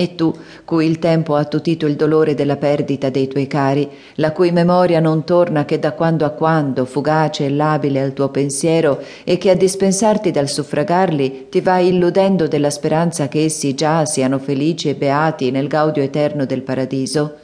E tu, cui il tempo ha attutito il dolore della perdita dei tuoi cari, la cui memoria non torna che da quando a quando, fugace e labile al tuo pensiero, e che a dispensarti dal suffragarli ti vai illudendo della speranza che essi già siano felici e beati nel gaudio eterno del paradiso,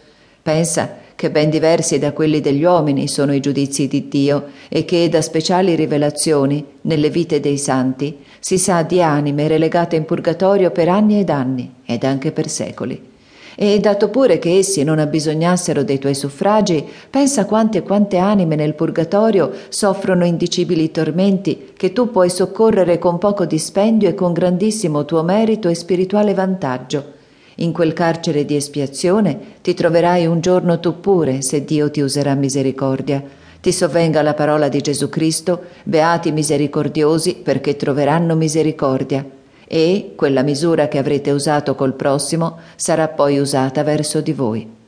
pensa che ben diversi da quelli degli uomini sono i giudizi di Dio e che da speciali rivelazioni, nelle vite dei santi, si sa di anime relegate in purgatorio per anni ed anni, ed anche per secoli. E dato pure che essi non abbisognassero dei tuoi suffragi, pensa quante e quante anime nel purgatorio soffrono indicibili tormenti che tu puoi soccorrere con poco dispendio e con grandissimo tuo merito e spirituale vantaggio in quel carcere di espiazione ti troverai un giorno tu pure, se Dio ti userà misericordia. Ti sovvenga la parola di Gesù Cristo, beati misericordiosi perché troveranno misericordia. E quella misura che avrete usato col prossimo sarà poi usata verso di voi.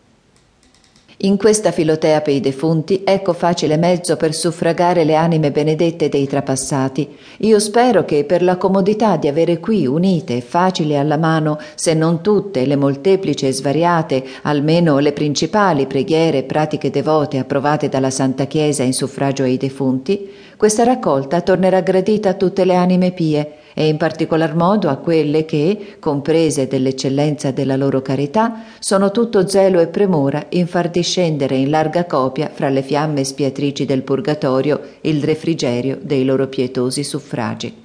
In questa filotea per i defunti ecco facile mezzo per suffragare le anime benedette dei trapassati. Io spero che per la comodità di avere qui unite e facili alla mano, se non tutte le molteplici e svariate, almeno le principali preghiere e pratiche devote approvate dalla Santa Chiesa in suffragio ai defunti, questa raccolta tornerà gradita a tutte le anime pie e in particolar modo a quelle che, comprese dell'eccellenza della loro carità, sono tutto zelo e premura in far discendere in larga copia fra le fiamme spiatrici del purgatorio il refrigerio dei loro pietosi suffragi.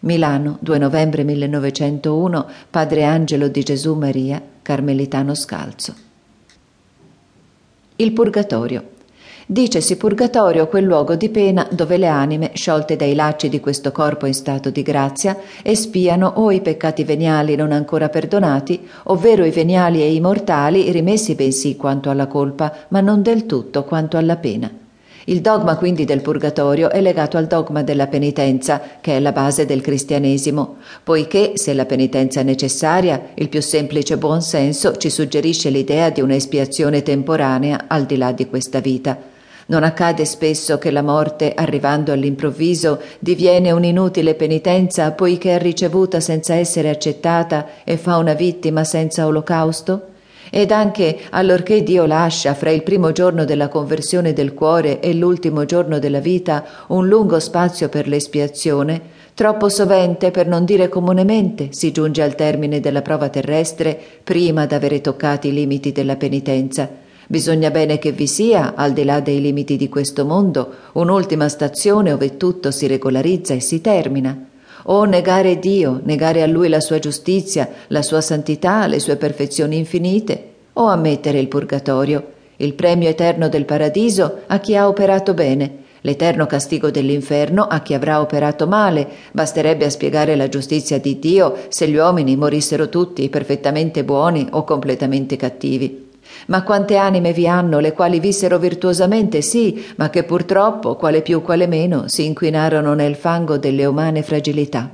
Milano, 2 novembre 1901, Padre Angelo di Gesù Maria, Carmelitano Scalzo. Il Purgatorio. Dicesi purgatorio quel luogo di pena dove le anime, sciolte dai lacci di questo corpo in stato di grazia, espiano o i peccati veniali non ancora perdonati, ovvero i veniali e i mortali rimessi bensì quanto alla colpa, ma non del tutto quanto alla pena. Il dogma quindi del purgatorio è legato al dogma della penitenza, che è la base del cristianesimo, poiché se la penitenza è necessaria, il più semplice buon senso ci suggerisce l'idea di un'espiazione temporanea al di là di questa vita. Non accade spesso che la morte, arrivando all'improvviso, diviene un'inutile penitenza poiché è ricevuta senza essere accettata e fa una vittima senza olocausto? Ed anche allorché Dio lascia fra il primo giorno della conversione del cuore e l'ultimo giorno della vita un lungo spazio per l'espiazione, troppo sovente, per non dire comunemente, si giunge al termine della prova terrestre prima d'avere toccato i limiti della penitenza Bisogna bene che vi sia, al di là dei limiti di questo mondo, un'ultima stazione ove tutto si regolarizza e si termina. O negare Dio, negare a Lui la sua giustizia, la sua santità, le sue perfezioni infinite, o ammettere il purgatorio, il premio eterno del paradiso a chi ha operato bene, l'eterno castigo dell'inferno a chi avrà operato male. Basterebbe a spiegare la giustizia di Dio se gli uomini morissero tutti perfettamente buoni o completamente cattivi. Ma quante anime vi hanno, le quali vissero virtuosamente, sì, ma che purtroppo, quale più quale meno, si inquinarono nel fango delle umane fragilità.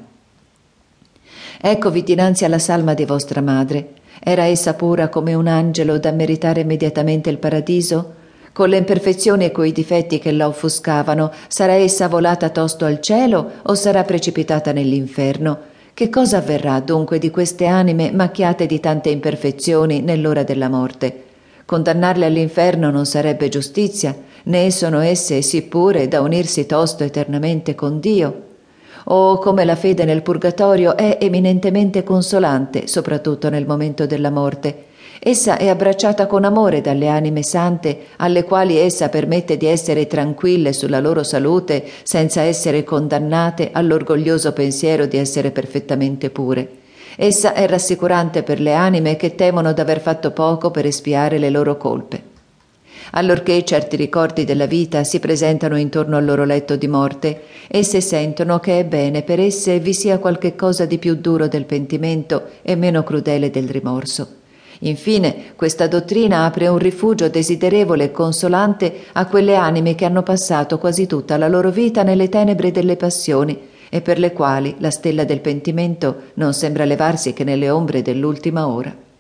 Eccovi dinanzi alla salma di vostra madre. Era essa pura come un angelo da meritare immediatamente il paradiso? Con le imperfezioni e coi difetti che la offuscavano, sarà essa volata tosto al cielo o sarà precipitata nell'inferno? Che cosa avverrà dunque di queste anime macchiate di tante imperfezioni nell'ora della morte? Condannarle all'inferno non sarebbe giustizia, né sono esse sì pure da unirsi tosto eternamente con Dio. O come la fede nel purgatorio è eminentemente consolante, soprattutto nel momento della morte. Essa è abbracciata con amore dalle anime sante, alle quali essa permette di essere tranquille sulla loro salute senza essere condannate all'orgoglioso pensiero di essere perfettamente pure. Essa è rassicurante per le anime che temono d'aver fatto poco per espiare le loro colpe. Allorché certi ricordi della vita si presentano intorno al loro letto di morte, esse sentono che è bene per esse vi sia qualche cosa di più duro del pentimento e meno crudele del rimorso. Infine, questa dottrina apre un rifugio desiderevole e consolante a quelle anime che hanno passato quasi tutta la loro vita nelle tenebre delle passioni e per le quali la stella del pentimento non sembra levarsi che nelle ombre dell'ultima ora.